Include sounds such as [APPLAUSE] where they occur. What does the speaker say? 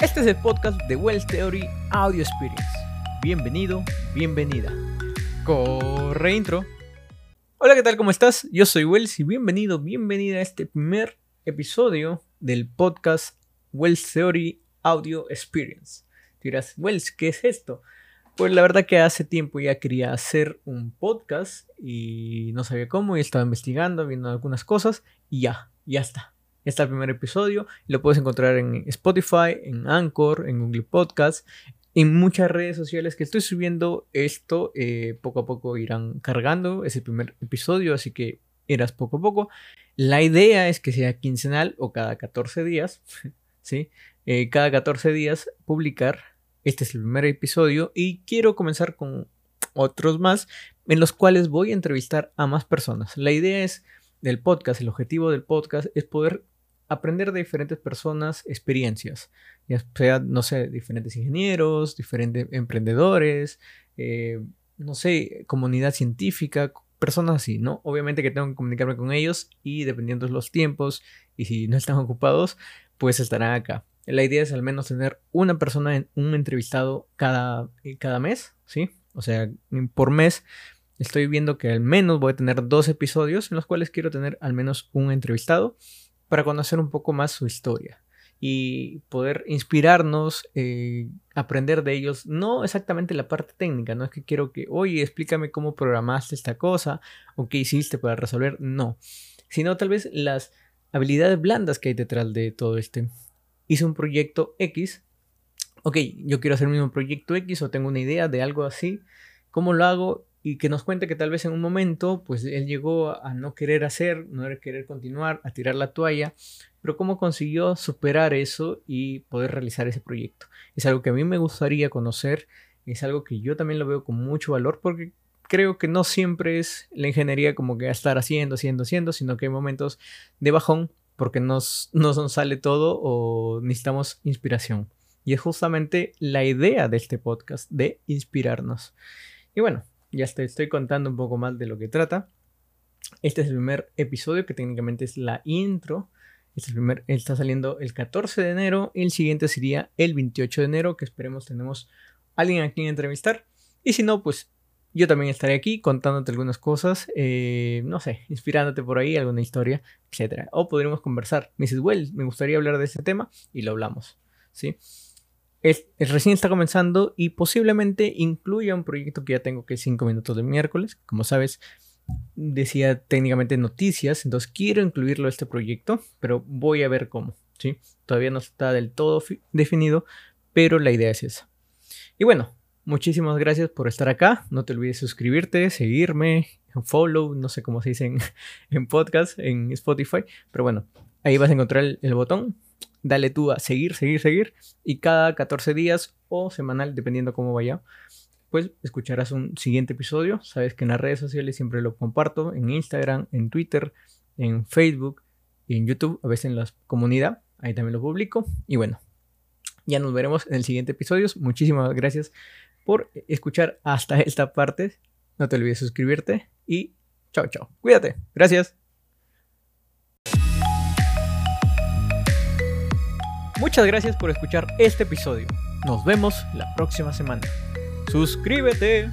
Este es el podcast de Wells Theory Audio Experience. Bienvenido, bienvenida. Corre intro. Hola, ¿qué tal? ¿Cómo estás? Yo soy Wells y bienvenido, bienvenida a este primer episodio del podcast Wells Theory Audio Experience. Dirás, Wells, ¿qué es esto? Pues la verdad que hace tiempo ya quería hacer un podcast y no sabía cómo y estaba investigando, viendo algunas cosas y ya, ya está está el primer episodio. Lo puedes encontrar en Spotify, en Anchor, en Google Podcast, en muchas redes sociales que estoy subiendo esto. Eh, poco a poco irán cargando ese primer episodio, así que irás poco a poco. La idea es que sea quincenal o cada 14 días, [LAUGHS] ¿sí? Eh, cada 14 días publicar. Este es el primer episodio y quiero comenzar con otros más en los cuales voy a entrevistar a más personas. La idea es del podcast, el objetivo del podcast es poder aprender de diferentes personas experiencias, ya sea, no sé, diferentes ingenieros, diferentes emprendedores, eh, no sé, comunidad científica, personas así, ¿no? Obviamente que tengo que comunicarme con ellos y dependiendo de los tiempos y si no están [LAUGHS] ocupados, pues estarán acá. La idea es al menos tener una persona, en, un entrevistado cada, eh, cada mes, ¿sí? O sea, por mes estoy viendo que al menos voy a tener dos episodios en los cuales quiero tener al menos un entrevistado para conocer un poco más su historia y poder inspirarnos, eh, aprender de ellos, no exactamente la parte técnica, no es que quiero que, oye, explícame cómo programaste esta cosa o qué hiciste para resolver, no, sino tal vez las habilidades blandas que hay detrás de todo este. Hice un proyecto X, ok, yo quiero hacer el mismo proyecto X o tengo una idea de algo así, ¿cómo lo hago? Y que nos cuente que tal vez en un momento, pues él llegó a no querer hacer, no querer continuar, a tirar la toalla, pero cómo consiguió superar eso y poder realizar ese proyecto. Es algo que a mí me gustaría conocer, es algo que yo también lo veo con mucho valor porque creo que no siempre es la ingeniería como que estar haciendo, haciendo, haciendo, sino que hay momentos de bajón porque nos, nos sale todo o necesitamos inspiración. Y es justamente la idea de este podcast, de inspirarnos. Y bueno, ya te estoy contando un poco más de lo que trata. Este es el primer episodio que técnicamente es la intro. Este primer, está saliendo el 14 de enero. El siguiente sería el 28 de enero, que esperemos tenemos alguien a quien entrevistar. Y si no, pues yo también estaré aquí contándote algunas cosas, eh, no sé, inspirándote por ahí, alguna historia, etc. O podríamos conversar. Me dices, well, me gustaría hablar de este tema y lo hablamos. ¿Sí? Es, recién está comenzando y posiblemente incluya un proyecto que ya tengo que es 5 minutos de miércoles. Como sabes, decía técnicamente noticias, entonces quiero incluirlo a este proyecto, pero voy a ver cómo. ¿sí? Todavía no está del todo definido, pero la idea es esa. Y bueno, muchísimas gracias por estar acá. No te olvides suscribirte, seguirme, follow, no sé cómo se dice en, [LAUGHS] podcast, en Spotify, pero bueno, ahí vas a encontrar el botón dale tú a seguir, seguir, seguir. Y cada 14 días o semanal, dependiendo cómo vaya, pues escucharás un siguiente episodio. Sabes que en las redes sociales siempre lo comparto, en Instagram, en Twitter, en Facebook y en YouTube, a veces en la comunidad, ahí también lo publico. Y bueno, ya nos veremos en el siguiente episodio. Muchísimas gracias por escuchar hasta esta parte. No te olvides suscribirte y chao, chao. Cuídate. Gracias. Muchas gracias por escuchar este episodio. Nos vemos la próxima semana. Suscríbete.